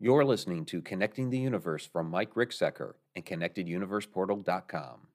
You're listening to Connecting the Universe from Mike Ricksecker and ConnectedUniversePortal.com.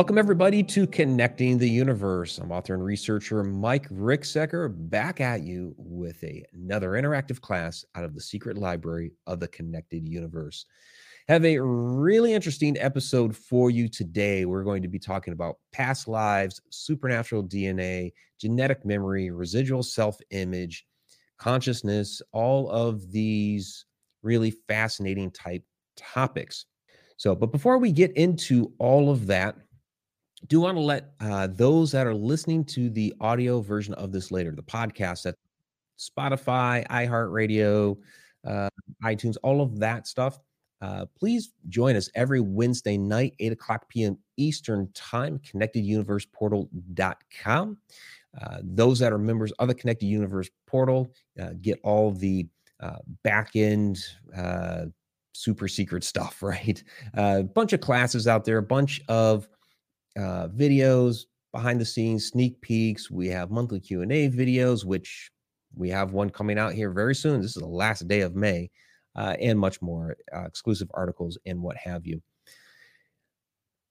Welcome, everybody, to Connecting the Universe. I'm author and researcher Mike Ricksecker back at you with a, another interactive class out of the secret library of the Connected Universe. Have a really interesting episode for you today. We're going to be talking about past lives, supernatural DNA, genetic memory, residual self image, consciousness, all of these really fascinating type topics. So, but before we get into all of that, do want to let uh, those that are listening to the audio version of this later, the podcast at Spotify, iHeartRadio, uh, iTunes, all of that stuff. Uh, please join us every Wednesday night, 8 o'clock p.m. Eastern Time, connecteduniverseportal.com. Uh, those that are members of the Connected Universe Portal uh, get all the uh, back end uh, super secret stuff, right? A bunch of classes out there, a bunch of uh, videos, behind the scenes sneak peeks. We have monthly Q and A videos, which we have one coming out here very soon. This is the last day of May, uh, and much more uh, exclusive articles and what have you.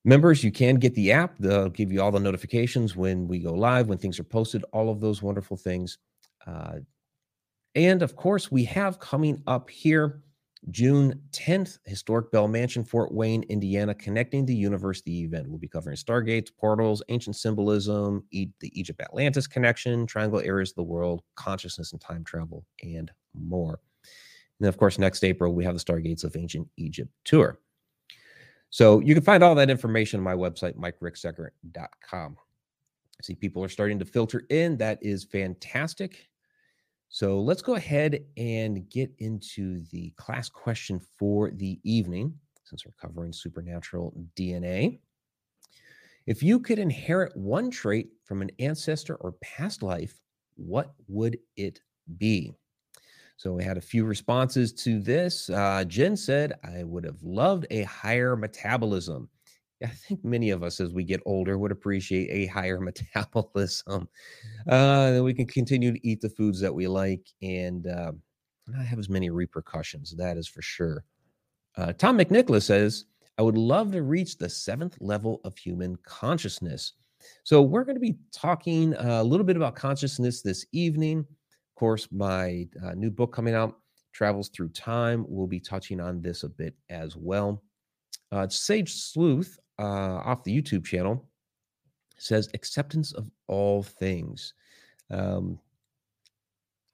Members, you can get the app. They'll give you all the notifications when we go live, when things are posted, all of those wonderful things. Uh, and of course, we have coming up here June 10th, historic Bell Mansion, Fort Wayne, Indiana, connecting the universe. The event will be covering stargates, portals, ancient symbolism, e- the Egypt Atlantis connection, triangle areas of the world, consciousness and time travel, and more. And then, of course, next April, we have the Stargates of Ancient Egypt tour. So you can find all that information on my website, mikericksecker.com. See people are starting to filter in. That is fantastic. So let's go ahead and get into the class question for the evening, since we're covering supernatural DNA. If you could inherit one trait from an ancestor or past life, what would it be? So we had a few responses to this. Uh, Jen said, I would have loved a higher metabolism. I think many of us, as we get older, would appreciate a higher metabolism. Uh, we can continue to eat the foods that we like and uh, not have as many repercussions. That is for sure. Uh, Tom McNicholas says, I would love to reach the seventh level of human consciousness. So, we're going to be talking a little bit about consciousness this evening. Of course, my uh, new book coming out, Travels Through Time, we'll be touching on this a bit as well. Uh, Sage Sleuth uh, off the YouTube channel says acceptance of all things. Um,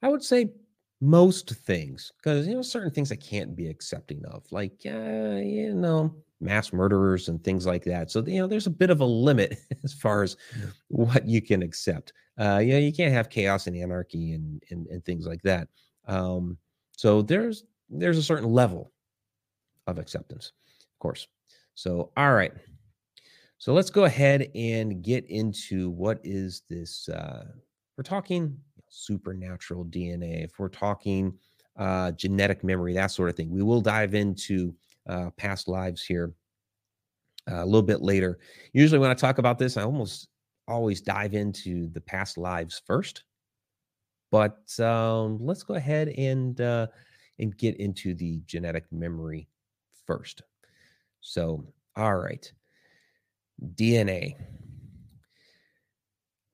I would say most things, because you know certain things I can't be accepting of, like uh, you know mass murderers and things like that. So you know there's a bit of a limit as far as what you can accept. Uh, you know you can't have chaos and anarchy and and, and things like that. Um, so there's there's a certain level of acceptance, of course. So all right. So let's go ahead and get into what is this. Uh, we're talking supernatural DNA, if we're talking uh, genetic memory, that sort of thing. We will dive into uh, past lives here uh, a little bit later. Usually, when I talk about this, I almost always dive into the past lives first. But um, let's go ahead and uh, and get into the genetic memory first. So, all right. DNA.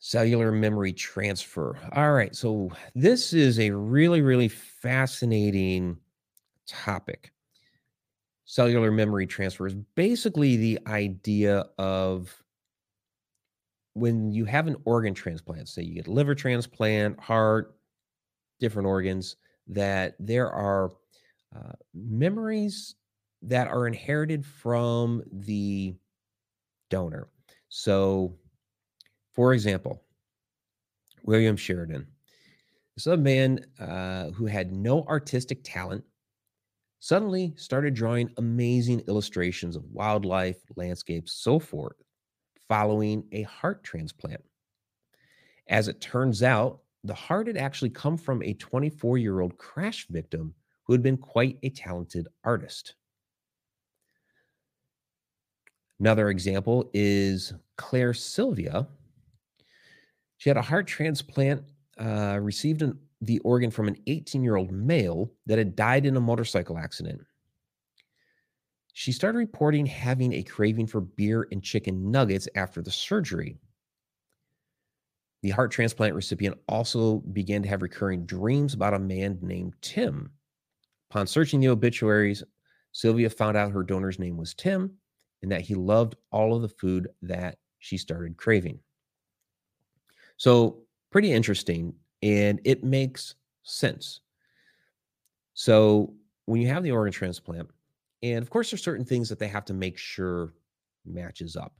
Cellular memory transfer. All right. So, this is a really, really fascinating topic. cellular memory transfer is basically the idea of when you have an organ transplant, say you get a liver transplant, heart, different organs, that there are uh, memories that are inherited from the donor. So, for example, William Sheridan. A man uh, who had no artistic talent, suddenly started drawing amazing illustrations of wildlife, landscapes, so forth, following a heart transplant. As it turns out, the heart had actually come from a 24 year old crash victim who had been quite a talented artist. Another example is Claire Sylvia. She had a heart transplant, uh, received an, the organ from an 18 year old male that had died in a motorcycle accident. She started reporting having a craving for beer and chicken nuggets after the surgery. The heart transplant recipient also began to have recurring dreams about a man named Tim. Upon searching the obituaries, Sylvia found out her donor's name was Tim and that he loved all of the food that she started craving. So, pretty interesting, and it makes sense. So, when you have the organ transplant, and of course, there's certain things that they have to make sure matches up.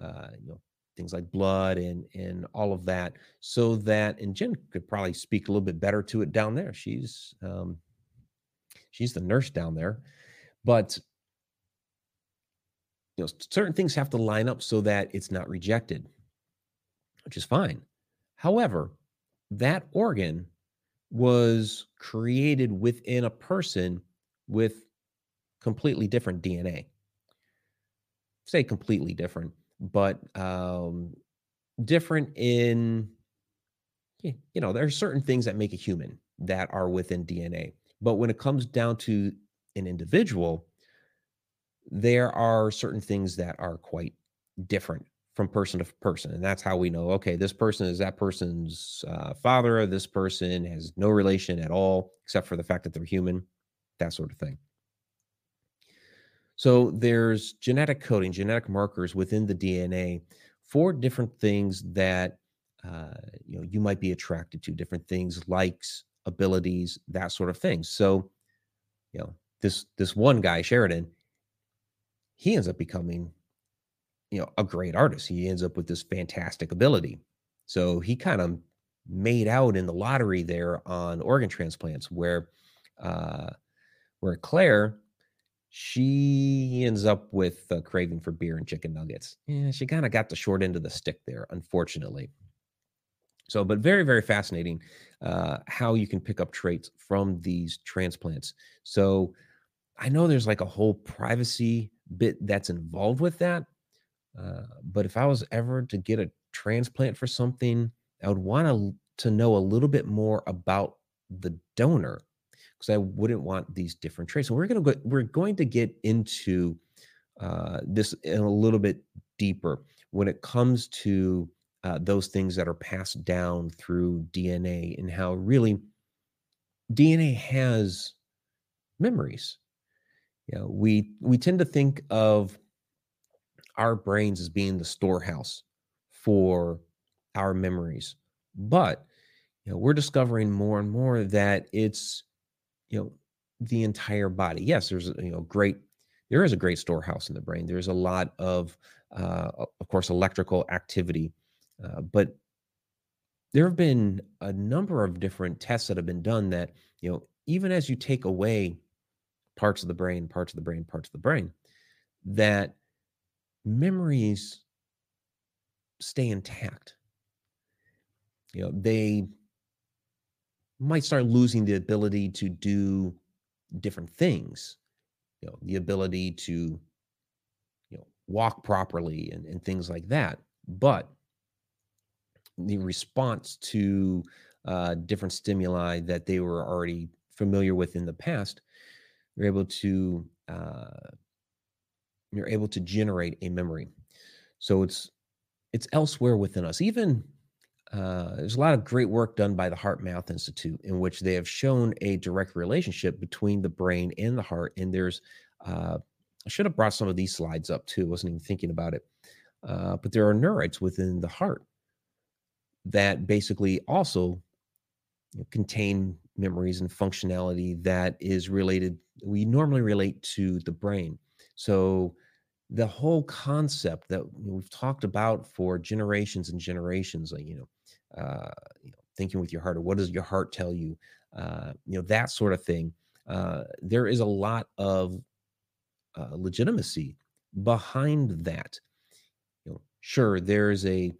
Uh, you know, things like blood and and all of that, so that and Jen could probably speak a little bit better to it down there. She's um, she's the nurse down there, but you know certain things have to line up so that it's not rejected which is fine. However that organ was created within a person with completely different dna say completely different but um different in you know there are certain things that make a human that are within dna but when it comes down to an individual there are certain things that are quite different from person to person and that's how we know okay this person is that person's uh, father this person has no relation at all except for the fact that they're human that sort of thing. So there's genetic coding genetic markers within the dna for different things that uh, you know you might be attracted to different things likes abilities that sort of thing. So you know this this one guy sheridan he ends up becoming you know a great artist. He ends up with this fantastic ability. So he kind of made out in the lottery there on organ transplants where uh where claire she ends up with a craving for beer and chicken nuggets. Yeah she kind of got the short end of the stick there unfortunately. So but very very fascinating uh how you can pick up traits from these transplants. So i know there's like a whole privacy bit that's involved with that. Uh, but if I was ever to get a transplant for something, I would want to know a little bit more about the donor because I wouldn't want these different traits. So we're gonna go. We're going to get into uh, this in a little bit deeper when it comes to uh, those things that are passed down through DNA and how really DNA has memories you know, we we tend to think of our brains as being the storehouse for our memories, but you know, we're discovering more and more that it's you know the entire body. Yes, there's you know great there is a great storehouse in the brain. There's a lot of uh, of course electrical activity, uh, but there have been a number of different tests that have been done that you know even as you take away parts of the brain, parts of the brain, parts of the brain, that memories stay intact. You know, they might start losing the ability to do different things, you know, the ability to, you know, walk properly and, and things like that. But the response to uh, different stimuli that they were already familiar with in the past you're able to uh, you're able to generate a memory so it's it's elsewhere within us even uh, there's a lot of great work done by the HeartMath Institute in which they have shown a direct relationship between the brain and the heart and there's uh, I should have brought some of these slides up too. Wasn't even thinking about it. Uh, but there are neurites within the heart that basically also contain memories and functionality that is related. We normally relate to the brain. So the whole concept that we've talked about for generations and generations, like you know, uh, you know thinking with your heart, or what does your heart tell you? Uh, you know that sort of thing. Uh, there is a lot of uh, legitimacy behind that. You know, sure, there is a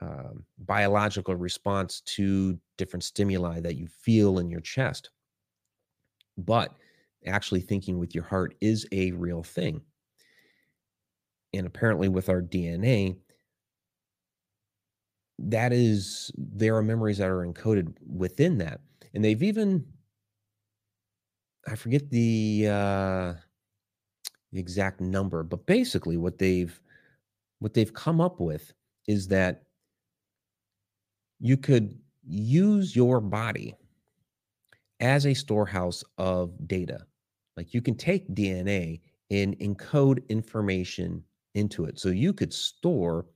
um, biological response to different stimuli that you feel in your chest, but actually thinking with your heart is a real thing. And apparently, with our DNA, that is there are memories that are encoded within that and they've even i forget the uh the exact number, but basically what they've what they've come up with is that you could use your body as a storehouse of data. Like you can take DNA and encode information into it. So you could store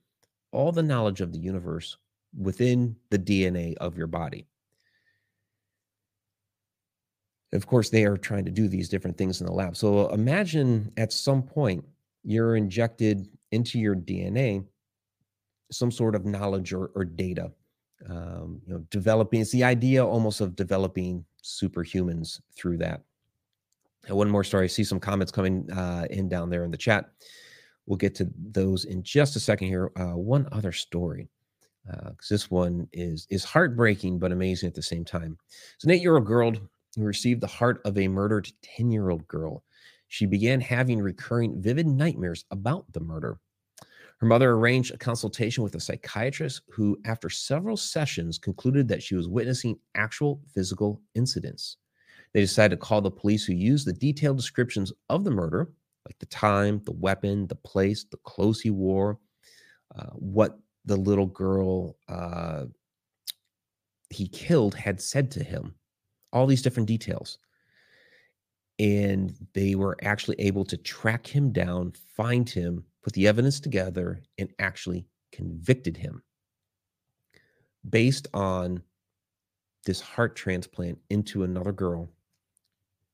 all the knowledge of the universe within the DNA of your body. Of course, they are trying to do these different things in the lab. So imagine at some point you're injected into your DNA some sort of knowledge or, or data. Um, you know, developing it's the idea almost of developing superhumans through that. And one more story. I see some comments coming uh, in down there in the chat. We'll get to those in just a second here. Uh, one other story because uh, this one is is heartbreaking but amazing at the same time. it's an eight-year-old girl who received the heart of a murdered 10 year old girl. She began having recurring vivid nightmares about the murder. Her mother arranged a consultation with a psychiatrist who, after several sessions, concluded that she was witnessing actual physical incidents. They decided to call the police, who used the detailed descriptions of the murder, like the time, the weapon, the place, the clothes he wore, uh, what the little girl uh, he killed had said to him all these different details. And they were actually able to track him down, find him, put the evidence together, and actually convicted him based on this heart transplant into another girl.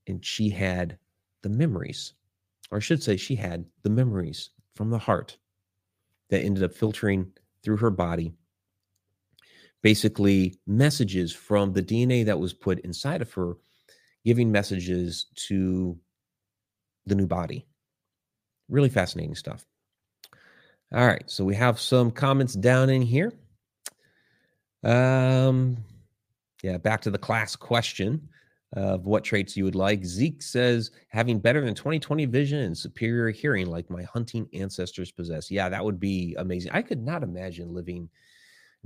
And she had the memories, or I should say, she had the memories from the heart that ended up filtering through her body basically messages from the DNA that was put inside of her, giving messages to the new body. Really fascinating stuff. All right, so we have some comments down in here. Um, yeah, back to the class question of what traits you would like. Zeke says having better than 2020 vision and superior hearing, like my hunting ancestors possess. Yeah, that would be amazing. I could not imagine living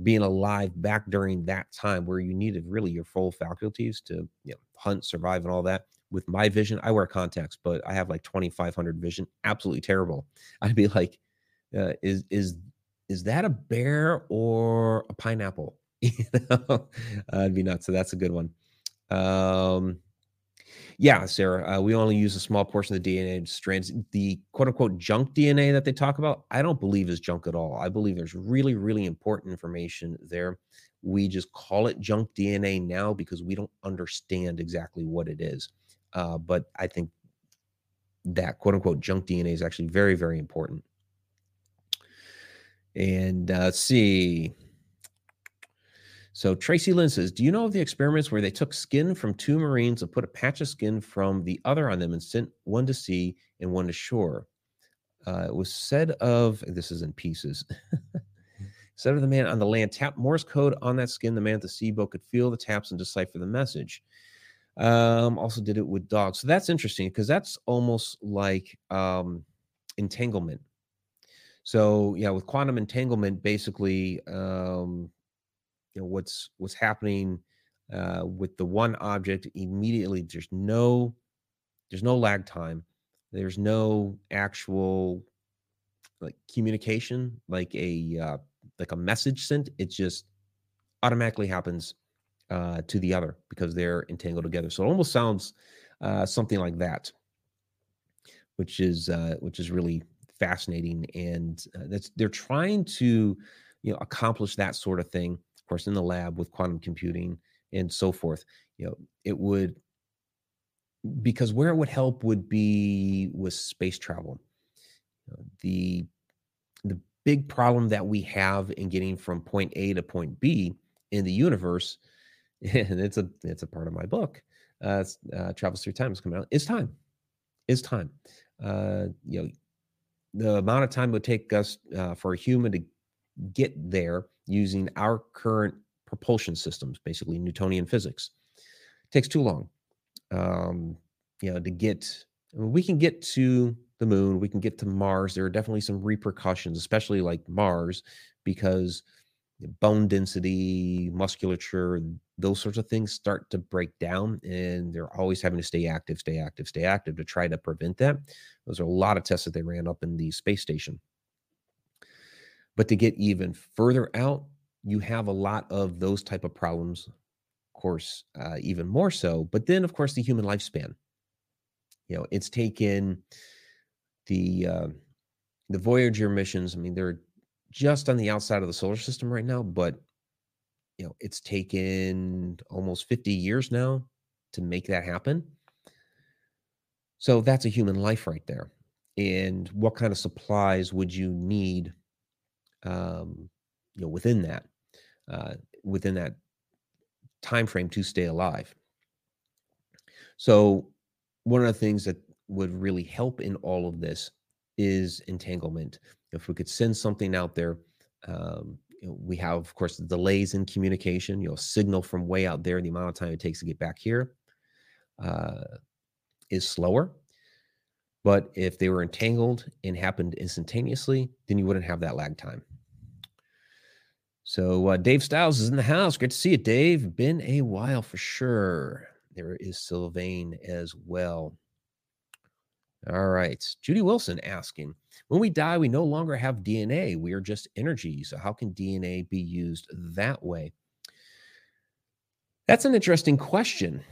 being alive back during that time where you needed really your full faculties to you know, hunt, survive, and all that. With my vision, I wear contacts, but I have like 2500 vision. Absolutely terrible. I'd be like, uh, is is is that a bear or a pineapple? you know, uh, I'd be nuts. So that's a good one. Um, yeah, Sarah, uh, we only use a small portion of the DNA strands. The quote unquote junk DNA that they talk about, I don't believe is junk at all. I believe there's really, really important information there. We just call it junk DNA now because we don't understand exactly what it is. Uh, but I think that quote unquote junk DNA is actually very, very important. And uh, let's see. So Tracy Lynn says, Do you know of the experiments where they took skin from two Marines and put a patch of skin from the other on them and sent one to sea and one to shore? Uh, it was said of, this is in pieces, said of the man on the land tapped Morse code on that skin. The man at the sea boat could feel the taps and decipher the message. Um, also did it with dogs. So that's interesting because that's almost like um, entanglement. So yeah, with quantum entanglement, basically, um, you know what's what's happening uh, with the one object immediately there's no there's no lag time. There's no actual like communication like a uh, like a message sent. It just automatically happens uh, to the other because they're entangled together. So it almost sounds uh, something like that which is uh, which is really fascinating. And uh, that's they're trying to you know accomplish that sort of thing, of course, in the lab with quantum computing and so forth. You know, it would because where it would help would be with space travel. The the big problem that we have in getting from point A to point B in the universe, and it's a it's a part of my book, uh, uh travels through time is coming out. Is time, is time. Uh, you know, the amount of time it would take us uh, for a human to get there using our current propulsion systems, basically Newtonian physics, takes too long. Um, you know, to get we can get to the moon, we can get to Mars. There are definitely some repercussions, especially like Mars, because bone density, musculature, those sorts of things start to break down, and they're always having to stay active, stay active, stay active to try to prevent that. Those are a lot of tests that they ran up in the space station. But to get even further out, you have a lot of those type of problems, of course, uh, even more so. But then, of course, the human lifespan. You know, it's taken the uh, the Voyager missions. I mean, they're just on the outside of the solar system right now, but you know, it's taken almost 50 years now to make that happen. So that's a human life right there. And what kind of supplies would you need um, you know, within that, uh, within that time frame to stay alive? So one of the things that would really help in all of this is entanglement. If we could send something out there, um, we have, of course, delays in communication. You know, signal from way out there, the amount of time it takes to get back here uh, is slower. But if they were entangled and happened instantaneously, then you wouldn't have that lag time. So uh, Dave Styles is in the house. Great to see you, Dave. Been a while for sure. There is Sylvain as well. All right. Judy Wilson asking When we die, we no longer have DNA. We are just energy. So, how can DNA be used that way? That's an interesting question.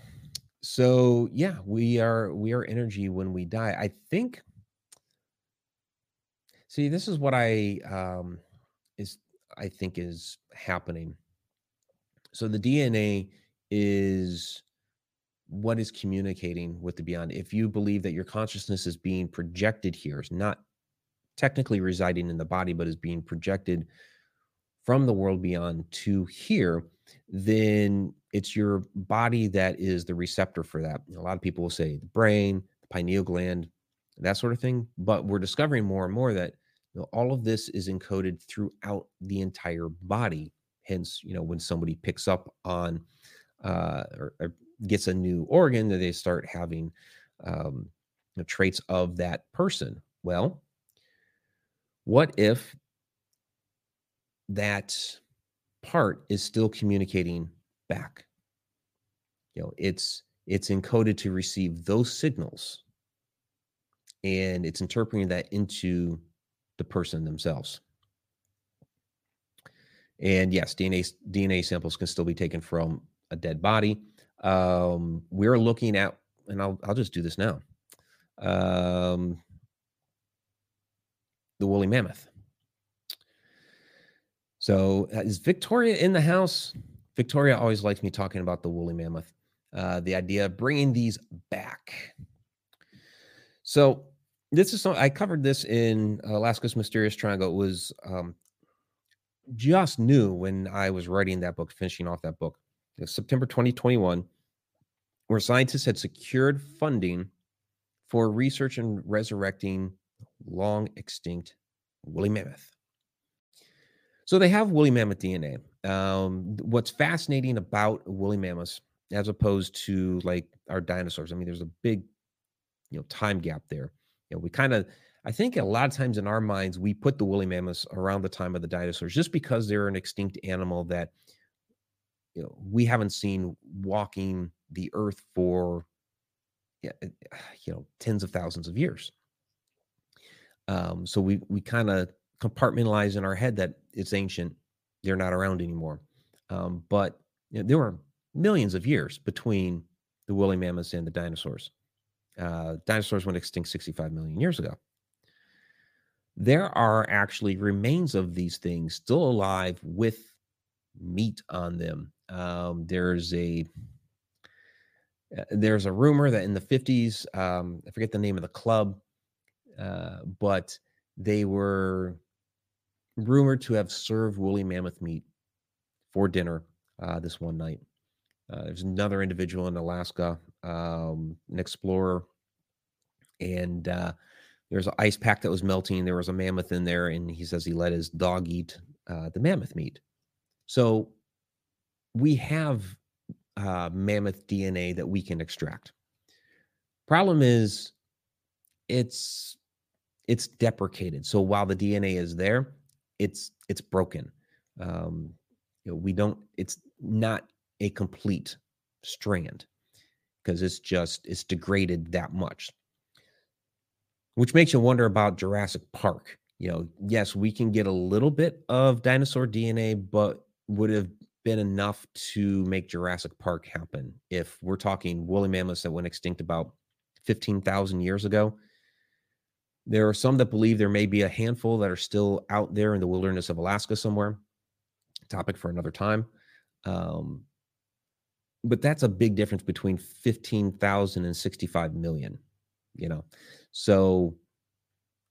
So, yeah, we are we are energy when we die. I think See, this is what I um is I think is happening. So the DNA is what is communicating with the beyond if you believe that your consciousness is being projected here is not technically residing in the body but is being projected from the world beyond to here then it's your body that is the receptor for that a lot of people will say the brain the pineal gland that sort of thing but we're discovering more and more that you know, all of this is encoded throughout the entire body hence you know when somebody picks up on uh, or, or gets a new organ that they start having um, traits of that person. Well, what if that part is still communicating back? You know, it's it's encoded to receive those signals and it's interpreting that into the person themselves. And yes, DNA DNA samples can still be taken from a dead body. Um, we're looking at, and I'll I'll just do this now. Um, the woolly mammoth. So uh, is Victoria in the house? Victoria always likes me talking about the woolly mammoth. Uh, the idea of bringing these back. So this is something I covered this in Alaska's Mysterious Triangle. It was um, just new when I was writing that book, finishing off that book. September 2021 where scientists had secured funding for research in resurrecting long extinct woolly mammoth. So they have woolly mammoth DNA. Um, what's fascinating about woolly mammoths, as opposed to like our dinosaurs, I mean, there's a big, you know, time gap there. You know, we kind of, I think a lot of times in our minds, we put the woolly mammoths around the time of the dinosaurs just because they're an extinct animal that, you know, we haven't seen walking the earth for yeah, you know tens of thousands of years. Um, so we we kind of compartmentalize in our head that it's ancient, they're not around anymore. Um, but you know, there were millions of years between the woolly mammoths and the dinosaurs. Uh, dinosaurs went extinct 65 million years ago. There are actually remains of these things still alive with meat on them. Um, there's a uh, there's a rumor that in the 50s, um, I forget the name of the club, uh, but they were rumored to have served woolly mammoth meat for dinner uh, this one night. Uh, there's another individual in Alaska, um, an explorer, and uh, there's an ice pack that was melting. There was a mammoth in there, and he says he let his dog eat uh, the mammoth meat. So we have uh, mammoth DNA that we can extract. Problem is, it's it's deprecated. So while the DNA is there, it's it's broken. Um, you know, we don't. It's not a complete strand because it's just it's degraded that much. Which makes you wonder about Jurassic Park. You know, yes, we can get a little bit of dinosaur DNA, but would have been enough to make Jurassic Park happen. If we're talking woolly mammoths that went extinct about 15,000 years ago, there are some that believe there may be a handful that are still out there in the wilderness of Alaska somewhere. Topic for another time. Um, but that's a big difference between 15,000 and 65 million, you know. So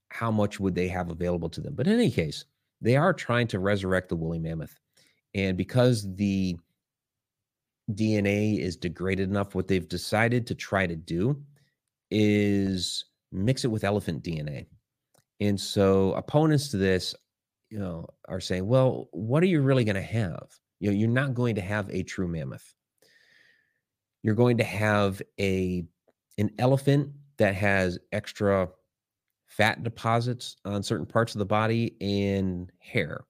how much would they have available to them? But in any case, they are trying to resurrect the woolly mammoth. And because the DNA is degraded enough, what they've decided to try to do is mix it with elephant DNA. And so opponents to this, you know, are saying, well, what are you really going to have? You know, you're not going to have a true mammoth. You're going to have a an elephant that has extra fat deposits on certain parts of the body and hair.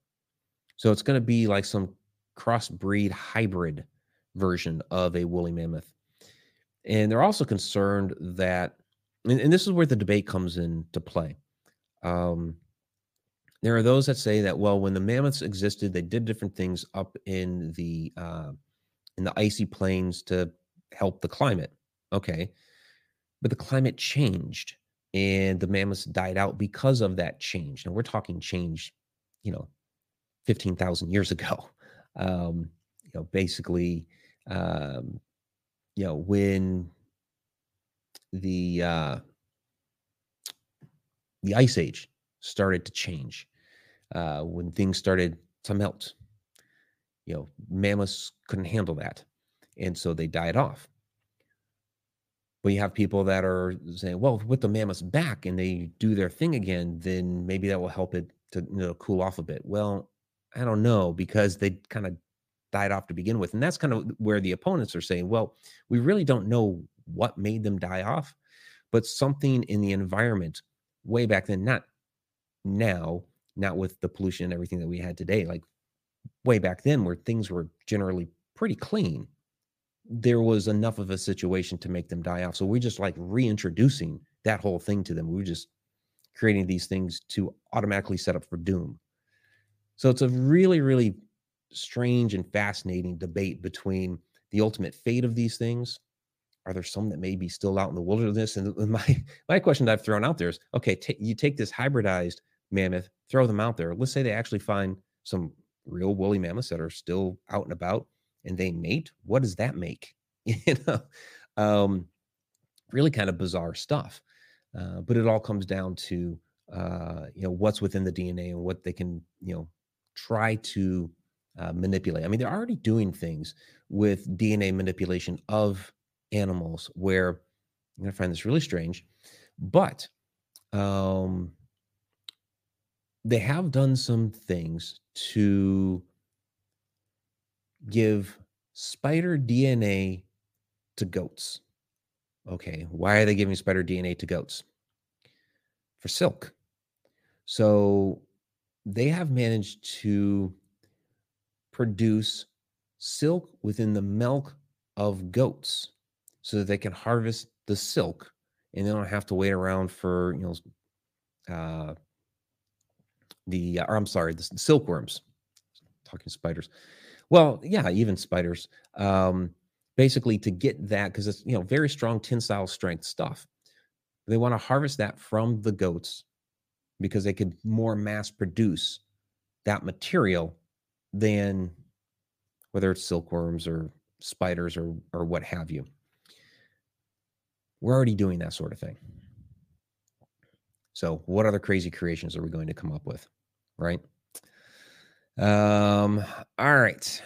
So it's going to be like some crossbreed hybrid version of a woolly mammoth. And they're also concerned that, and, and this is where the debate comes into play. Um, there are those that say that well, when the mammoths existed, they did different things up in the uh, in the icy plains to help the climate. Okay, but the climate changed, and the mammoths died out because of that change. Now we're talking change, you know, 15,000 years ago. Um, you know, basically, um, you know, when the uh, the ice age started to change, uh, when things started to melt, you know, mammoths couldn't handle that, and so they died off. But you have people that are saying, "Well, with the mammoths back and they do their thing again, then maybe that will help it to you know cool off a bit." Well, I don't know because they kind of died off to begin with. And that's kind of where the opponents are saying, well, we really don't know what made them die off, but something in the environment way back then, not now, not with the pollution and everything that we had today, like way back then where things were generally pretty clean. There was enough of a situation to make them die off. So we're just like reintroducing that whole thing to them. We are just creating these things to automatically set up for doom. So it's a really, really strange and fascinating debate between the ultimate fate of these things. Are there some that may be still out in the wilderness? And my my question that I've thrown out there is, okay, t- you take this hybridized mammoth, throw them out there. Let's say they actually find some real woolly mammoths that are still out and about, and they mate. What does that make? you know, um, really kind of bizarre stuff. Uh, but it all comes down to uh, you know what's within the DNA and what they can you know try to uh, manipulate. I mean, they're already doing things with DNA manipulation of animals where I'm going to find this really strange, but um, they have done some things to give spider DNA to goats. Okay, why are they giving spider DNA to goats? For silk. So they have managed to produce silk within the milk of goats so that they can harvest the silk and they don't have to wait around for you know uh the or i'm sorry the silkworms talking spiders well yeah even spiders um basically to get that because it's you know very strong tensile strength stuff They want to harvest that from the goats because they could more mass produce that material than whether it's silkworms or spiders or or what have you. We're already doing that sort of thing. So, what other crazy creations are we going to come up with? Right? Um, all right.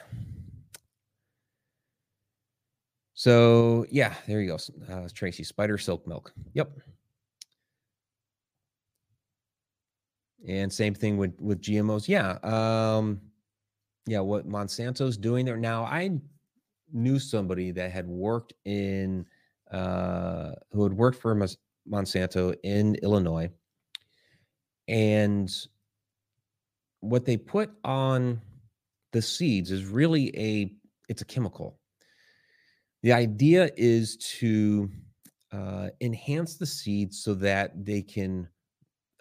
So, yeah, there you go. Uh, Tracy, spider silk milk. Yep. And same thing with with GMOs. Yeah. Um, yeah, what Monsanto's doing there now. I knew somebody that had worked in uh, who had worked for Monsanto in Illinois, and what they put on the seeds is really a it's a chemical. The idea is to uh, enhance the seeds so that they can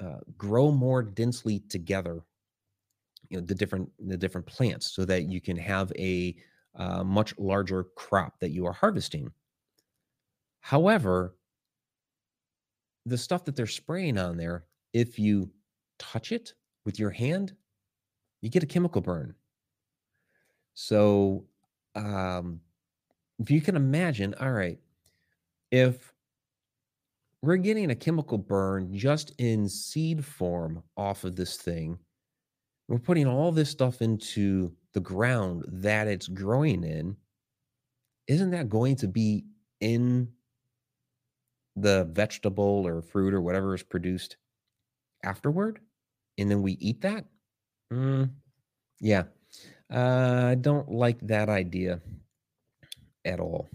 uh, grow more densely together. You know the different the different plants, so that you can have a uh, much larger crop that you are harvesting. However, the stuff that they're spraying on there, if you touch it with your hand, you get a chemical burn. So, um, if you can imagine, all right, if we're getting a chemical burn just in seed form off of this thing, we're putting all this stuff into the ground that it's growing in, isn't that going to be in the vegetable or fruit or whatever is produced afterward? And then we eat that? Mm, yeah. Uh, I don't like that idea at all.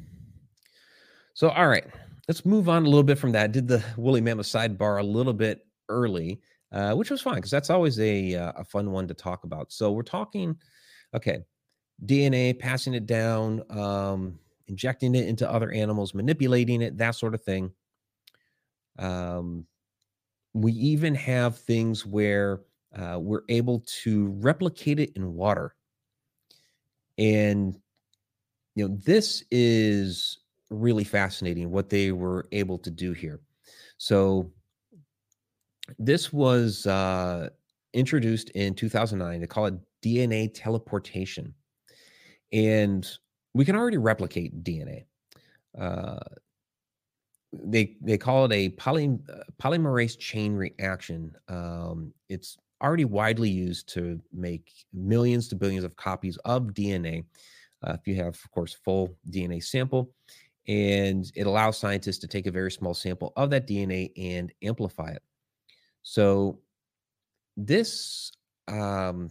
So, all right, let's move on a little bit from that. I did the woolly mammoth sidebar a little bit early, uh, which was fine because that's always a, uh, a fun one to talk about. So, we're talking Okay. DNA, passing it down, um, injecting it into other animals, manipulating it, that sort of thing. Um, we even have things where uh, we're able to replicate it in water. And, you know, this is really fascinating what they were able to do here. So, this was uh, introduced in 2009. They call it DNA teleportation. And we can already replicate DNA. Uh, they they call it a poly, uh, polymerase chain reaction. Um, it's already widely used to make millions to billions of copies of DNA. Uh, if you have, of course, full DNA sample, and it allows scientists to take a very small sample of that DNA and amplify it. So this um,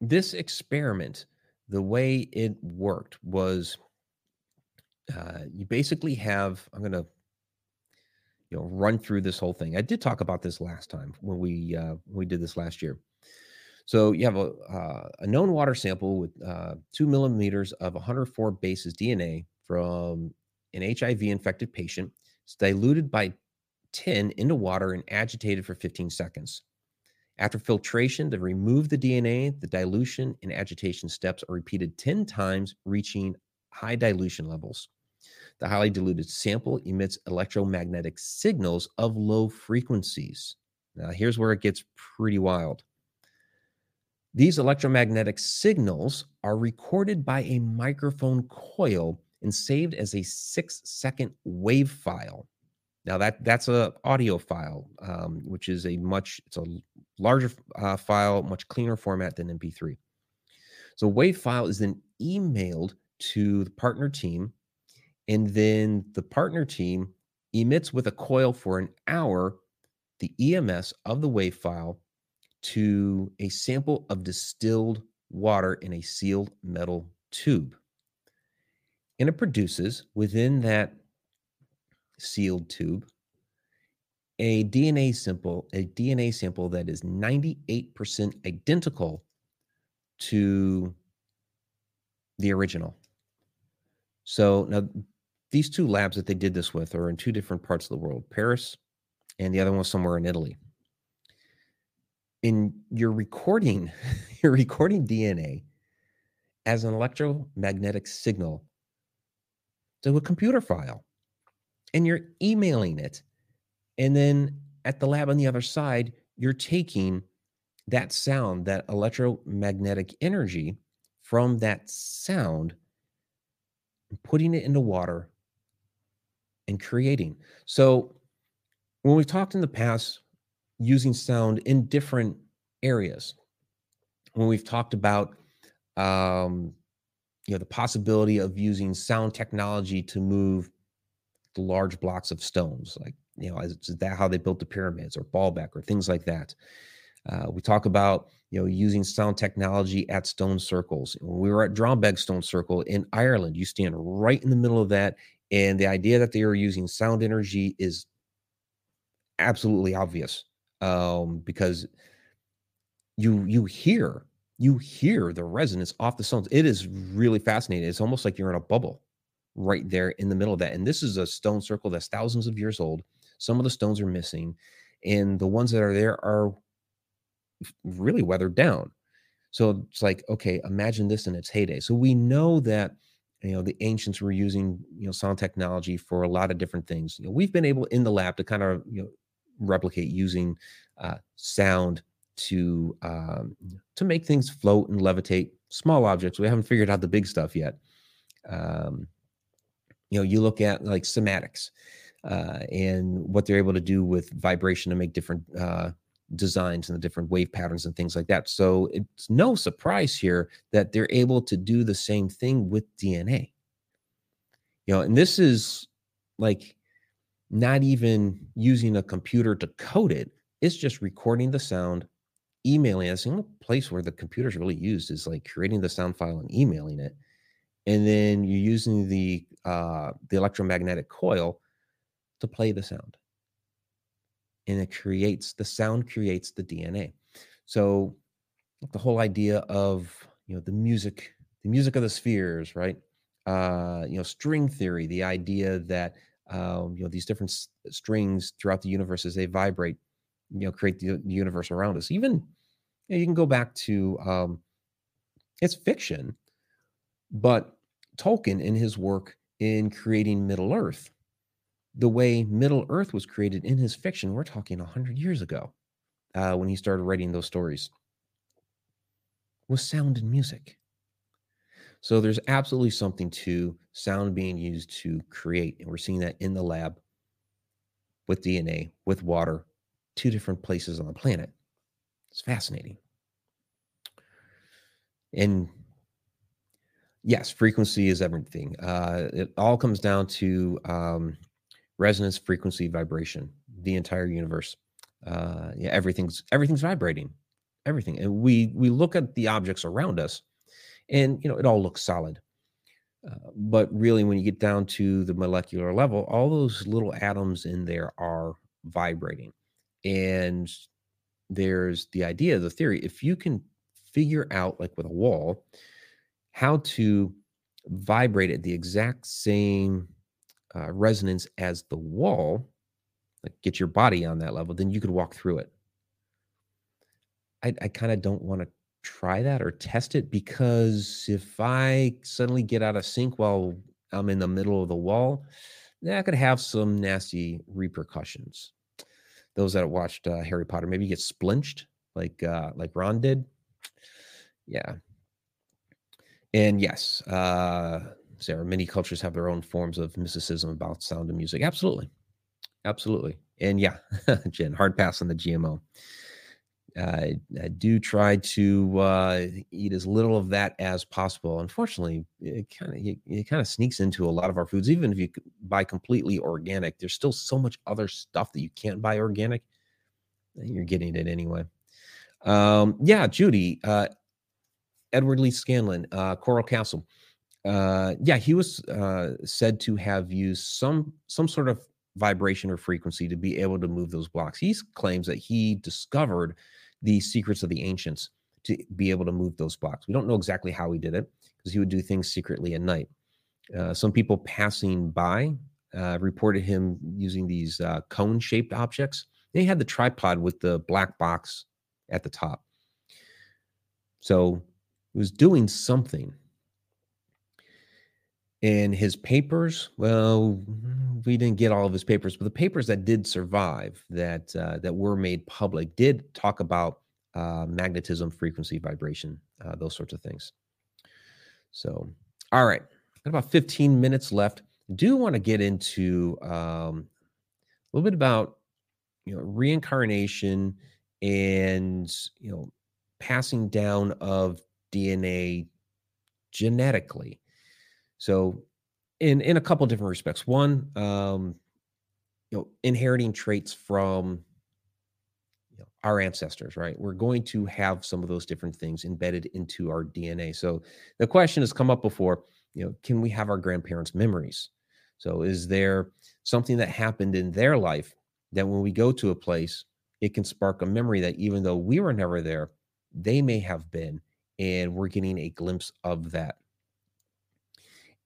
this experiment, the way it worked was uh, you basically have, I'm going to, you know, run through this whole thing. I did talk about this last time when we uh, when we did this last year. So you have a, uh, a known water sample with uh, two millimeters of 104 bases DNA from an HIV infected patient. It's diluted by 10 into water and agitated for 15 seconds. After filtration to remove the DNA, the dilution and agitation steps are repeated 10 times, reaching high dilution levels. The highly diluted sample emits electromagnetic signals of low frequencies. Now, here's where it gets pretty wild. These electromagnetic signals are recorded by a microphone coil and saved as a six second wave file. Now that that's a audio file, um, which is a much it's a larger uh, file, much cleaner format than MP3. So wave file is then emailed to the partner team, and then the partner team emits with a coil for an hour the EMS of the wave file to a sample of distilled water in a sealed metal tube. And it produces within that sealed tube a DNA sample, a DNA sample that is 98% identical to the original. So now these two labs that they did this with are in two different parts of the world, Paris and the other one was somewhere in Italy. In your recording, you're recording DNA as an electromagnetic signal to a computer file and you're emailing it And then at the lab on the other side, you're taking that sound, that electromagnetic energy from that sound, putting it into water and creating. So when we've talked in the past using sound in different areas, when we've talked about um, you know the possibility of using sound technology to move the large blocks of stones, like you know, is that how they built the pyramids or Baalbek or things like that? Uh, we talk about you know using sound technology at stone circles. When we were at Drombeg Stone Circle in Ireland, you stand right in the middle of that, and the idea that they are using sound energy is absolutely obvious um, because you you hear you hear the resonance off the stones. It is really fascinating. It's almost like you're in a bubble right there in the middle of that. And this is a stone circle that's thousands of years old. Some of the stones are missing, and the ones that are there are really weathered down. So it's like, okay, imagine this in its heyday. So we know that you know the ancients were using you know sound technology for a lot of different things. You know, we've been able in the lab to kind of you know replicate using uh, sound to um, to make things float and levitate small objects. We haven't figured out the big stuff yet. Um, you know, you look at like cymatics uh, and what they're able to do with vibration to make different uh, designs and the different wave patterns and things like that. So it's no surprise here that they're able to do the same thing with DNA. You know, and this is like not even using a computer to code it. It's just recording the sound, emailing it. The only place where the computer is really used is like creating the sound file and emailing it. And then you're using the uh, the electromagnetic coil to play the sound and it creates the sound creates the DNA. So the whole idea of you know the music, the music of the spheres, right? Uh, you know, string theory, the idea that um, you know these different s- strings throughout the universe as they vibrate, you know, create the, the universe around us. Even you, know, you can go back to um, it's fiction, but Tolkien in his work in creating Middle Earth the way Middle Earth was created in his fiction, we're talking 100 years ago uh, when he started writing those stories, was sound and music. So there's absolutely something to sound being used to create. And we're seeing that in the lab with DNA, with water, two different places on the planet. It's fascinating. And yes, frequency is everything. Uh, it all comes down to um, resonance, frequency, vibration, the entire universe. Uh, yeah, everything's everything's vibrating, everything. And we we look at the objects around us, and you know it all looks solid. Uh, but really, when you get down to the molecular level, all those little atoms in there are vibrating. And there's the idea, the theory, if you can figure out, like with a wall, how to vibrate at the exact same uh, resonance as the wall, like get your body on that level, then you could walk through it. I, I kind of don't want to try that or test it because if I suddenly get out of sync while I'm in the middle of the wall, that could have some nasty repercussions. Those that watched uh, Harry Potter maybe get splinched like uh, like Ron did. Yeah. And yes, uh, Sarah, many cultures have their own forms of mysticism about sound and music. Absolutely. Absolutely. And yeah, Jen, hard pass on the GMO. Uh, I do try to uh, eat as little of that as possible. Unfortunately, it kind of it, it kind of sneaks into a lot of our foods. Even if you buy completely organic, there's still so much other stuff that you can't buy organic. You're getting it anyway. Um, yeah, Judy, uh, Edward Leedskalnin, uh, Coral Castle uh, yeah, he was uh, said to have used some some sort of vibration or frequency to be able to move those blocks. He claims that he discovered the secrets of the ancients to be able to move those blocks. We don't know exactly how he did it because he would do things secretly at night. Uh, some people passing by uh, reported him using these uh, cone shaped objects. He had the tripod with the black box at the top. So he was doing something And his papers, well, we didn't get all of his papers, but the papers that did survive, that uh, that were made public, did talk about uh, magnetism, frequency, vibration, uh, those sorts of things. So, all right, got about 15 minutes left. Do want to get into um, a little bit about you know reincarnation and you know passing down of DNA genetically. So, in in a couple different respects. One, um, you know, inheriting traits from you know, our ancestors, right? We're going to have some of those different things embedded into our DNA. So, the question has come up before. You know, can we have our grandparents' memories? So, is there something that happened in their life that when we go to a place, it can spark a memory that even though we were never there, they may have been, and we're getting a glimpse of that.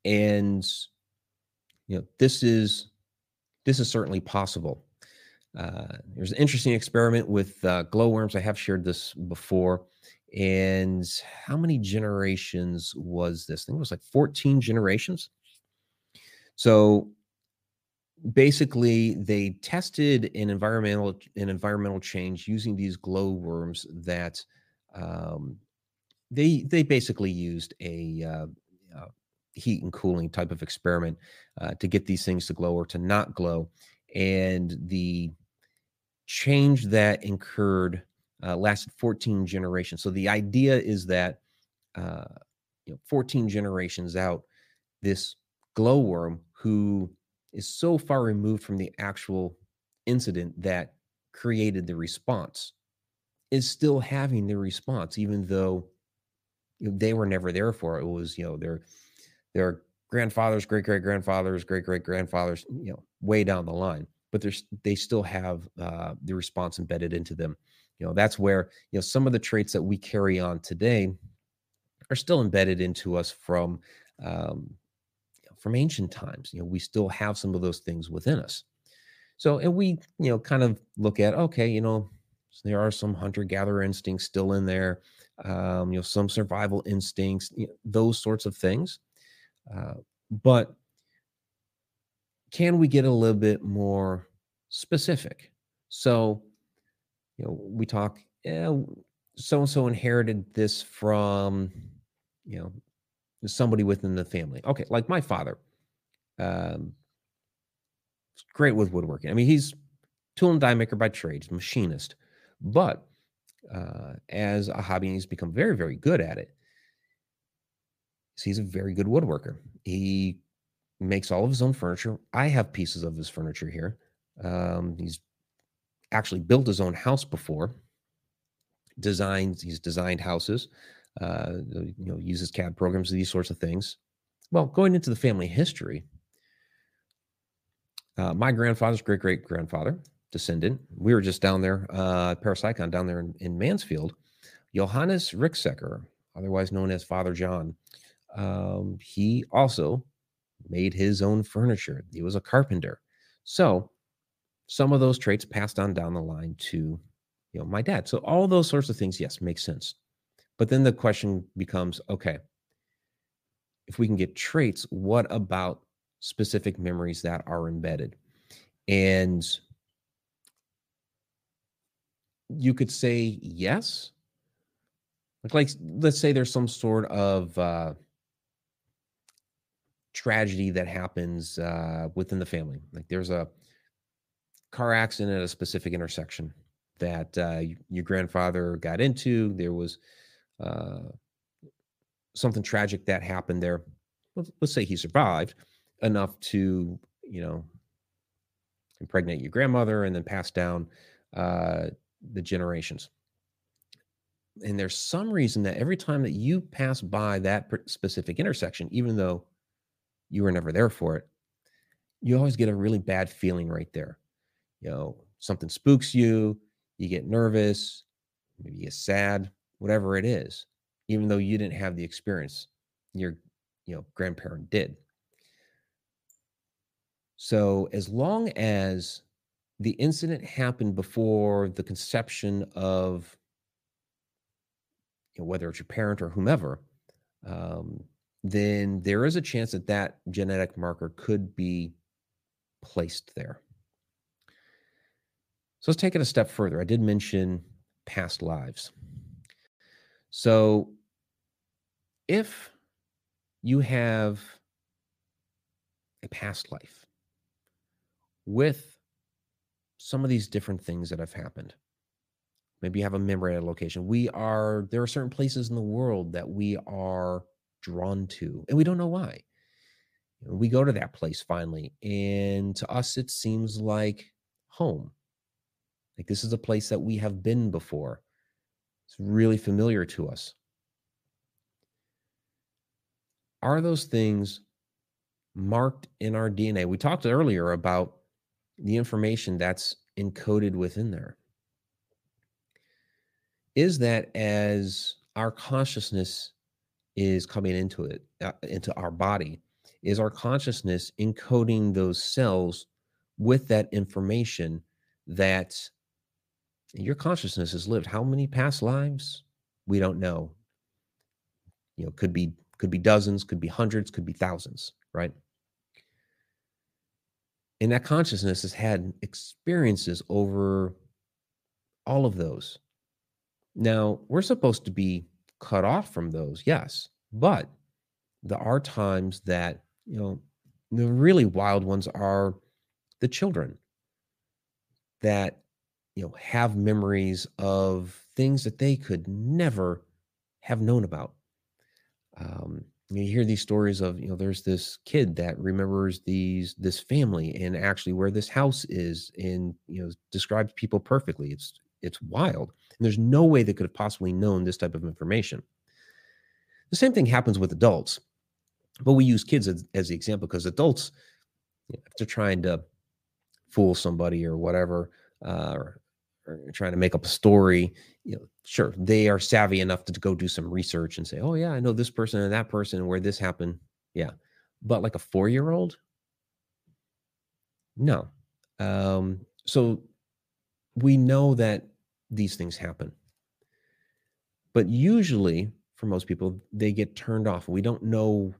And you know, this is this is certainly possible. Uh, there's an interesting experiment with uh, glowworms. I have shared this before. And how many generations was this? I think it was like 14 generations. So basically they tested an environmental an environmental change using these glowworms that um, they they basically used a uh, uh, heat and cooling type of experiment uh, to get these things to glow or to not glow and the change that incurred uh, lasted 14 generations so the idea is that uh, you know 14 generations out this glowworm who is so far removed from the actual incident that created the response is still having the response even though they were never there for it. it was you know their their grandfathers great great grandfathers great great grandfathers you know way down the line but there's they still have uh, the response embedded into them you know that's where you know some of the traits that we carry on today are still embedded into us from um, from ancient times. You know, we still have some of those things within us. So, and we, you know, kind of look at, okay, you know, there are some hunter gatherer instincts still in there, um, you know, some survival instincts, you know, those sorts of things. Uh, but can we get a little bit more specific? So, you know, we talk, so and so inherited this from, you know, somebody within the family. Okay, like my father, um, great with woodworking. I mean, he's tool and die maker by trade, machinist, but uh, as a hobby, he's become very, very good at it. So he's a very good woodworker. He makes all of his own furniture. I have pieces of his furniture here. Um, he's actually built his own house before. Designed, he's designed houses uh, you know, uses CAD programs, these sorts of things. Well, going into the family history, uh, my grandfather's great great grandfather, descendant, we were just down there, uh, Parasicon down there in, in Mansfield, Johannes Ricksecker, otherwise known as Father John. Um, he also made his own furniture. He was a carpenter. So some of those traits passed on down the line to you know my dad. So all those sorts of things, yes, make sense. But then the question becomes okay, if we can get traits, what about specific memories that are embedded? And you could say yes. Like, like let's say there's some sort of uh, tragedy that happens uh, within the family. Like there's a car accident at a specific intersection that uh, your grandfather got into. There was uh, something tragic that happened there. Let's say he survived enough to, you know, impregnate your grandmother and then pass down uh, the generations. And there's some reason that every time that you pass by that specific intersection, even though you were never there for it, you always get a really bad feeling right there. You know, something spooks you, you get nervous, maybe you get sad, whatever it is, even though you didn't have the experience, your you know grandparent did. So as long as the incident happened before the conception of you know, whether it's your parent or whomever, um, then there is a chance that that genetic marker could be placed there. So let's take it a step further. I did mention past lives. So if you have a past life with some of these different things that have happened, maybe you have a memory at a location. We are, there are certain places in the world that we are drawn to, and we don't know why. We go to that place finally, and to us, it seems like home. Like this is a place that we have been before. It's really familiar to us. Are those things marked in our DNA? We talked earlier about the information that's encoded within there. Is that as our consciousness is coming into it, uh, into our body, is our consciousness encoding those cells with that information that your consciousness has lived. How many past lives? We don't know. You know could be could be dozens could be hundreds could be thousands right? And that consciousness has had experiences over all of those. Now we're supposed to be cut off from those yes but there are times that you know the really wild ones are the children that you know have memories of things that they could never have known about. Um, you hear these stories of you know there's this kid that remembers these this family and actually where this house is and you know describes people perfectly. It's it's wild and there's no way they could have possibly known this type of information the same thing happens with adults but we use kids as, as the example because adults you know, if they're trying to fool somebody or whatever uh, or or trying to make up a story, you know, sure, they are savvy enough to, go do some research and say, oh, yeah, I know this person and that person and where this happened. Yeah. But like a four year old, no. Um, so we know that these things happen. But usually, for most people, they get turned off. We don't know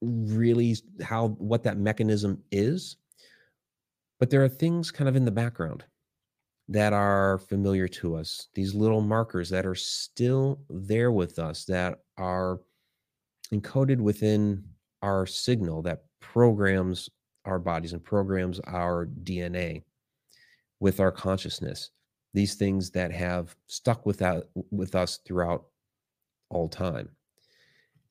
really how what that mechanism is, but there are things kind of in the background that are familiar to us, these little markers that are still there with us, that are encoded within our signal that programs our bodies and programs our DNA with our consciousness. These things that have stuck with, that, with us throughout all time.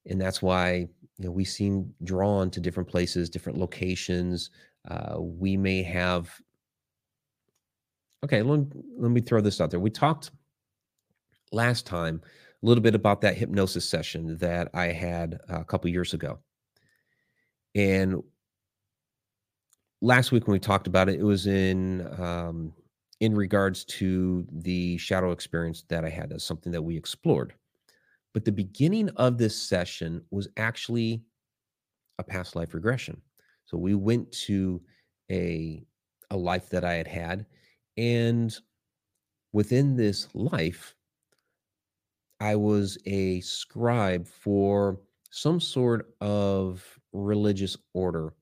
And that's why you know, we seem drawn to different places, different locations. Uh, we may have okay, let, let me throw this out there. We talked last time a little bit about that hypnosis session that I had a couple years ago. And last week when we talked about it, it was in um, in regards to the shadow experience that I had as something that we explored. But the beginning of this session was actually a past life regression. So we went to a a life that I had had and within this life, I was a scribe for some sort of religious order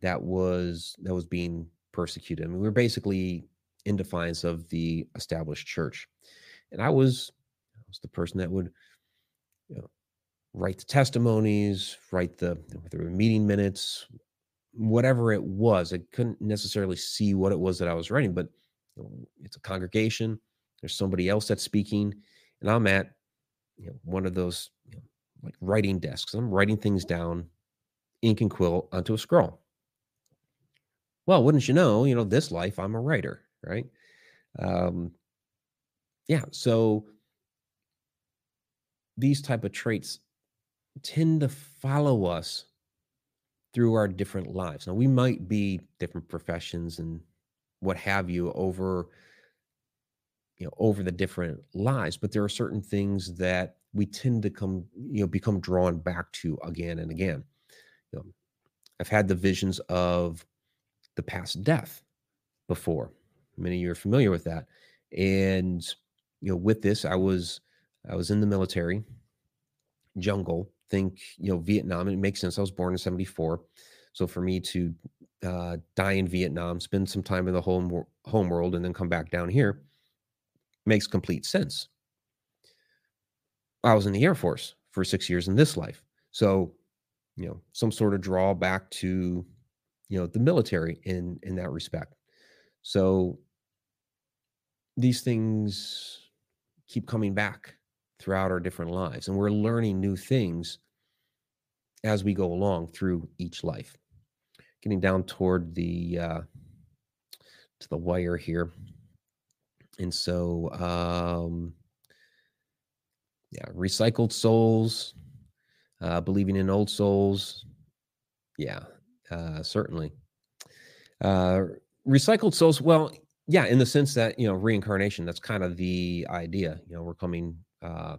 that was that was being persecuted. I mean, we were basically in defiance of the established church, and I was I was the person that would you know, write the testimonies, write the, meeting minutes, whatever it was. I couldn't necessarily see what it was that I was writing, but it's a congregation. There's somebody else that's speaking, and I'm at you know, one of those you know, like writing desks. I'm writing things down, ink and quill onto a scroll. Well, wouldn't you know? You know, this life, I'm a writer, right? Um, yeah. So these type of traits tend to follow us through our different lives. Now, we might be different professions and what have you over you know over the different lives but there are certain things that we tend to come you know become drawn back to again and again you know i've had the visions of the past death before many of you are familiar with that and you know with this i was i was in the military jungle think, you know, Vietnam, and it makes sense. I was born in 74. So for me to uh, die in Vietnam, spend some time in the home home world, and then come back down here makes complete sense. I was in the Air Force for six years in this life, so you know some sort of draw back to you know the military in in that respect. So these things keep coming back throughout our different lives, and we're learning new things as we go along through each life. Getting down toward the uh, to the wire here, and so um, yeah, recycled souls, uh, believing in old souls, yeah, uh, certainly. Uh, recycled souls, well, yeah, in the sense that you know reincarnation. That's kind of the idea. You know, we're coming. Uh,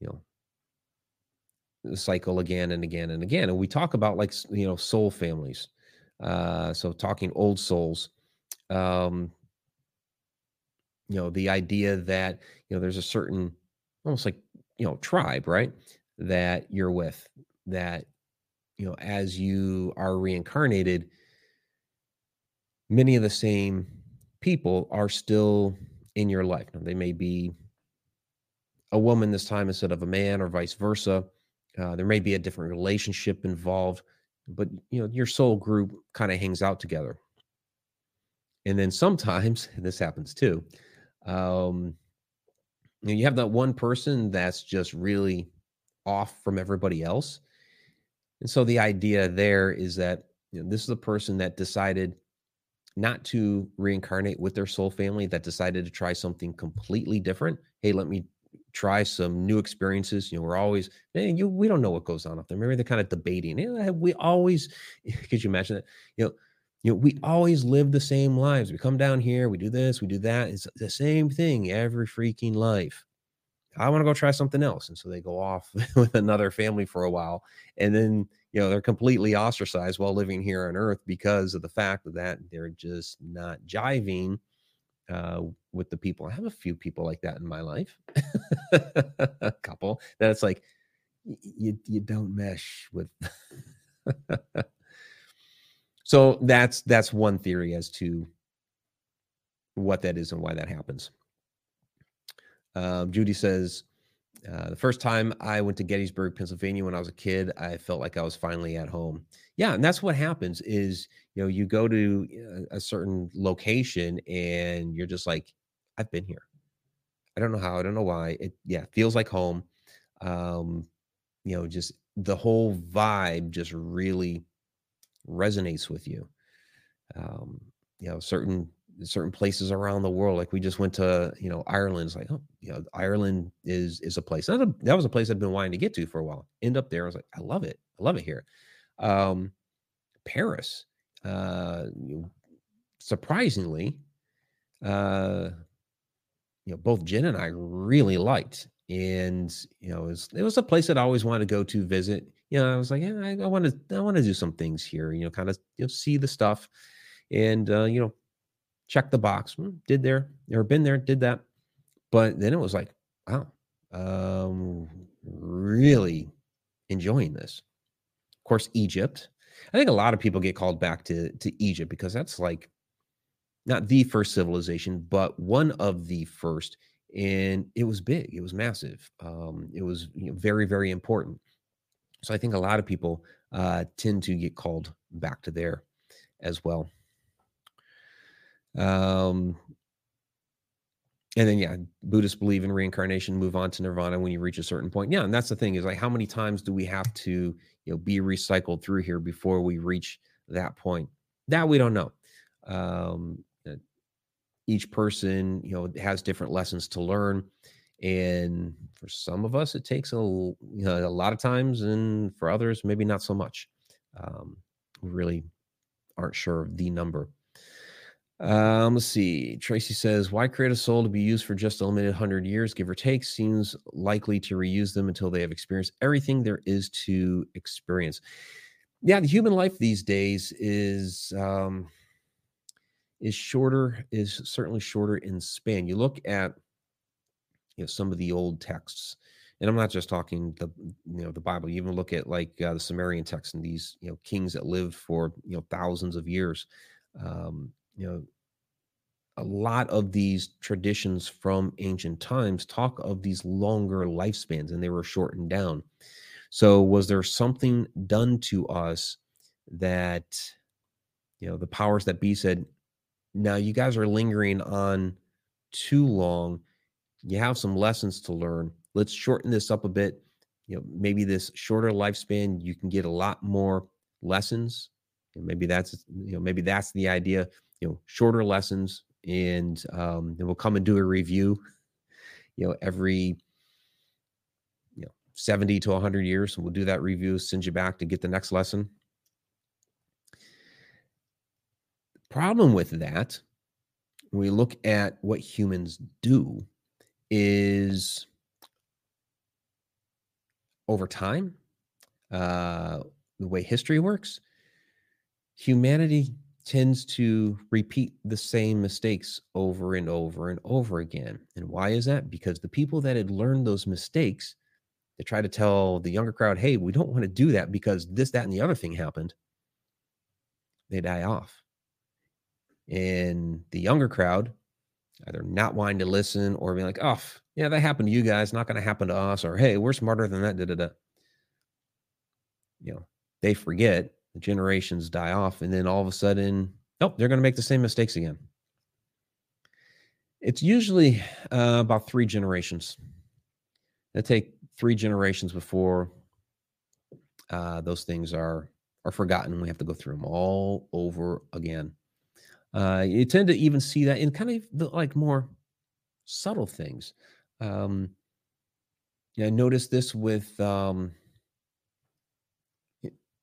you know, the cycle again and again and again. And we talk about like you know soul families. Uh, so talking old souls. Um, you know the idea that you know there's a certain almost like you know tribe right that you're with that you know as you are reincarnated many of the same people are still in your life now, they may be a woman this time instead of a man or vice versa uh, there may be a different relationship involved, but you know your soul group kind of hangs out together. And then sometimes this happens too. Um, you, know, you have that one person that's just really off from everybody else. And so the idea there is that you know, this is a person that decided not to reincarnate with their soul family, that decided to try something completely different. Hey, let me try some new experiences. You know, we're always, hey, you, we don't know what goes on up there. Maybe they're kind of debating. We always, could you imagine that? You know, you know, we always live the same lives. We come down here, we do this, we do that. It's the same thing every freaking life. I want to go try something else. And so they go off with another family for a while. And then, you know, they're completely ostracized while living here on earth because of the fact that they're just not jiving uh, with the people. I have a few people like that in my life, a couple that it's like you you don't mesh with. so that's that's one theory as to what that is and why that happens. Uh, Judy says, uh, the first time I went to Gettysburg, Pennsylvania, when I was a kid, I felt like I was finally at home. Yeah, and that's what happens. Is you know you go to a, uh, a certain location and you're just like, I've been here. I don't know how. I don't know why. It yeah feels like home. Um, you know, just the whole vibe just really resonates with you. Um, you know, certain certain places around the world. Like we just went to, you know, Ireland. It's like, oh, you know, Ireland is is a place. That was a, that was a place I'd been wanting to get to for a while. End up there. I was like, I love it. I love it here. Um, Paris. Uh, surprisingly, uh, you know, both Jen and I really liked. And you know, it was, it was a place that I always wanted to go to visit. You know, I was like, yeah, I, I want to, I want to do some things here. You know, kind of you know, see the stuff, and uh, you know, check the box. Hmm, did there, never been there, did that. But then it was like, wow, um, really enjoying this. Of course, Egypt. I think a lot of people get called back to to Egypt because that's like not the first civilization, but one of the first. And it was big. It was massive. Um, it was you know, very, very important. So I think a lot of people uh, tend to get called back to there as well. Um, and then yeah, Buddhists believe in reincarnation, move on to nirvana when you reach a certain point. Yeah, and that's the thing is like how many times do we have to you know be recycled through here before we reach that point? That we don't know. Um, uh, each person you know has different lessons to learn, and for some of us it takes a you know, a lot of times, and for others maybe not so much. Um, we really aren't sure of the number. Um, let's see. Tracy says, "Why create a soul to be used for just a limited hundred years, give or take? Seems likely to reuse them until they have experienced everything there is to experience." Yeah, the human life these days is um, is shorter. Is certainly shorter in span. You look at you know some of the old texts and I'm not just talking the you know the Bible. You even look at like uh, the Sumerian text and these you know kings that live for you know thousands of years. Um, you know, a lot of these traditions from ancient times talk of these longer lifespans, and they were shortened down. So, was there something done to us that you know the powers that be said, "Now you guys are lingering on too long. You have some lessons to learn." let's shorten this up a bit. You know, maybe this shorter lifespan, you can get a lot more lessons. And maybe that's you know maybe that's the idea. You know, shorter lessons, and um, then we'll come and do a review. You know, every you know 70 to 100 years, and we'll do that review. Send you back to get the next lesson. Problem with that, when we look at what humans do, is over time, uh, the way history works, humanity tends to repeat the same mistakes over and over and over again. And why is that? Because the people that had learned those mistakes, they try to tell the younger crowd, hey, we don't want to do that because this, that, and the other thing happened. They die off. And the younger crowd, either not wanting to listen or being like, oh, yeah, that happened to you guys, not going to happen to us, or hey, we're smarter than that. Da, da, da. You know, they forget generations die off, and then all of a sudden, oh, they're going to make the same mistakes again. It's usually uh, about three generations. It take three generations before uh, those things are are forgotten. We have to go through them all over again. Uh, you tend to even see that in kind of the, like more subtle things. Um, yeah, notice this with um,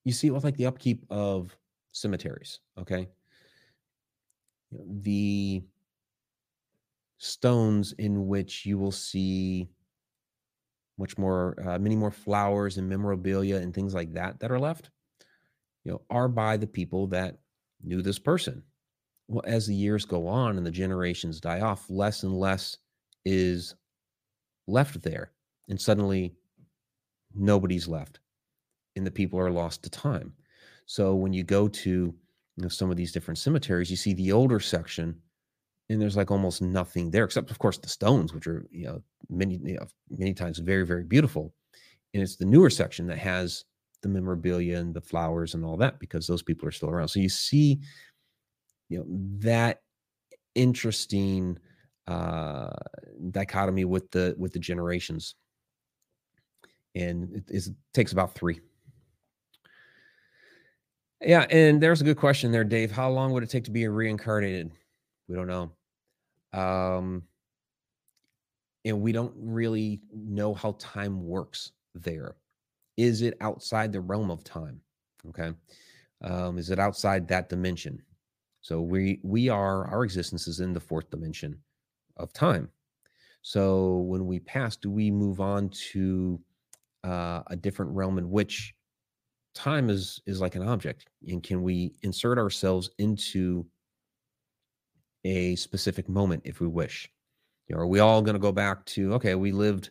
you see it with like the upkeep of cemeteries. Okay, the stones in which you will see much more, uh, many more flowers and memorabilia and things like that that are left, you know, are by the people that knew this person. Well, as the years go on and the generations die off, less and less is left there and suddenly nobody's left and the people are lost to time. So when you go to you know some of these different cemeteries you see the older section and there's like almost nothing there except of course the stones which are you know many you know, many times very very beautiful. And it's the newer section that has the memorabilia and the flowers and all that because those people are still around. So you see you know that interesting uh, dichotomy with the with the generations, and it, it takes about three. Yeah, and there's a good question there, Dave. How long would it take to be reincarnated? We don't know. Um, and we don't really know how time works there. Is it outside the realm of time? Okay. Um, is it outside that dimension? So we we are our existence is in the fourth dimension of time. So when we pass, do we move on to uh, a different realm in which time is is like an object, and can we insert ourselves into a specific moment if we wish? You know, are we all going to go back to okay? We lived,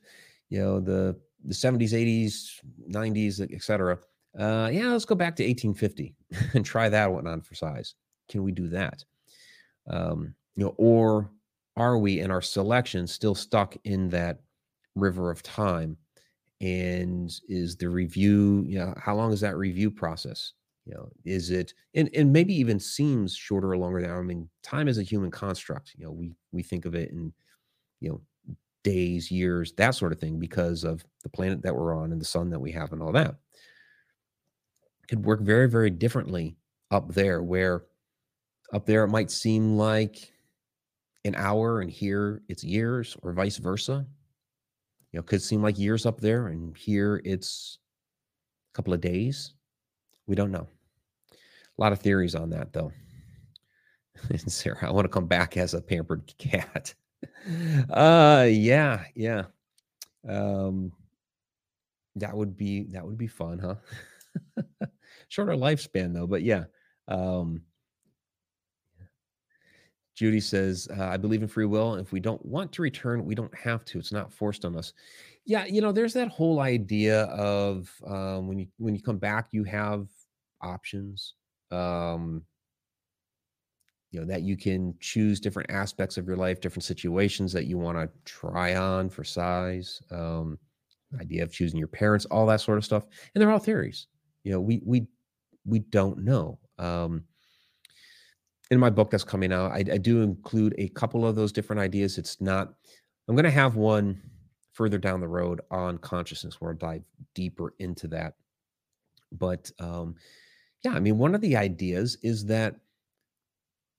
you know, the the 70s, 80s, 90s, etc. Uh, yeah, let's go back to 1850 and try that one on for size. Can we do that? Um, you know, or are we in our selection still stuck in that river of time? And is the review, you know, how long is that review process? You know, is it and, and maybe even seems shorter or longer than I mean, time is a human construct. You know, we we think of it in, you know, days, years, that sort of thing, because of the planet that we're on and the sun that we have and all that. could work very, very differently up there, where up there it might seem like an hour and here it's years or vice versa. You know, could seem like years up there and here it's a couple of days. We don't know. A lot of theories on that though. And Sarah, I want to come back as a pampered cat. uh yeah, yeah. Um that would be that would be fun, huh? Shorter lifespan though, but yeah. Um Judy says, uh, I believe in free will. If we don't want to return, we don't have to. It's not forced on us. Yeah, you know, there's that whole idea of um, when you when you come back, you have options. Um, you know that you can choose different aspects of your life, different situations that you want to try on for size. Um, idea of choosing your parents, all that sort of stuff, and they're all theories. You know, we we we don't know. Um, in my book that's coming out, I, I do include a couple of those different ideas. It's not, I'm going to have one further down the road on consciousness where I'll dive deeper into that. But um, yeah, I mean, one of the ideas is that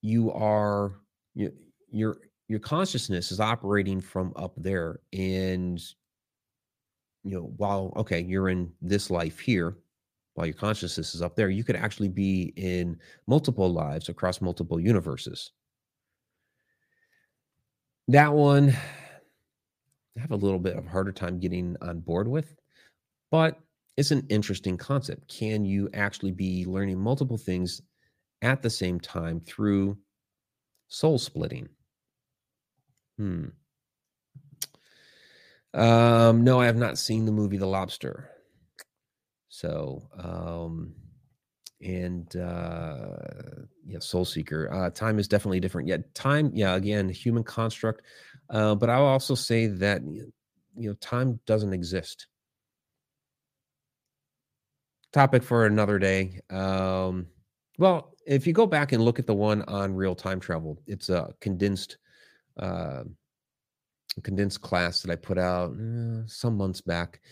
you are, you, your, your consciousness is operating from up there. And, you know, while, okay, you're in this life here, while your consciousness is up there, you could actually be in multiple lives across multiple universes. That one, I have a little bit of harder time getting on board with, but it's an interesting concept. Can you actually be learning multiple things at the same time through soul splitting? Hmm. Um, no, I have not seen the movie The Lobster. So, um, and uh, yeah, Soul Seeker. Uh, time is definitely different. Yeah, time. Yeah, again, human construct. Uh, but I'll also say that you know time doesn't exist. Topic for another day. Um, well, if you go back and look at the one on real time travel, it's a condensed, uh, condensed class that I put out uh, some months back,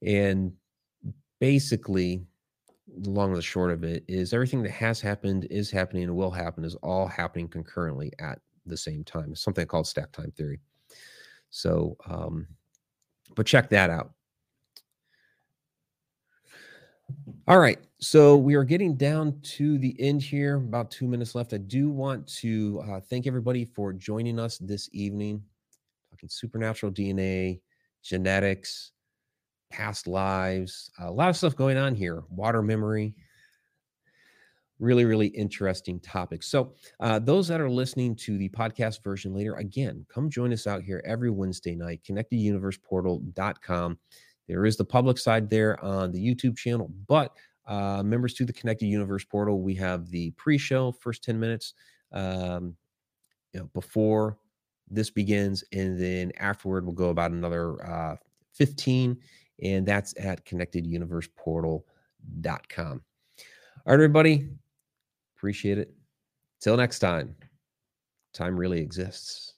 and basically, long and the short of it is everything that has happened, is happening, and will happen is all happening concurrently at the same time. It's something called stack time theory. So, um, but check that out. All right. So we are getting down to the end here, about two minutes left. I do want to uh, thank everybody for joining us this evening, talking supernatural DNA, genetics, past lives, a lot of stuff going on here, water memory. Really, really interesting topic. So, uh, those that are listening to the podcast version later, again, come join us out here every Wednesday night, connecteduniverseportal.com. There is the public side there on the YouTube channel, but uh, members to the Connected Universe portal, we have the pre show, first 10 minutes um, you know, before this begins. And then afterward, we'll go about another uh, 15 and that's at connecteduniverseportal.com. All right, everybody. Appreciate it. Till next time, time really exists.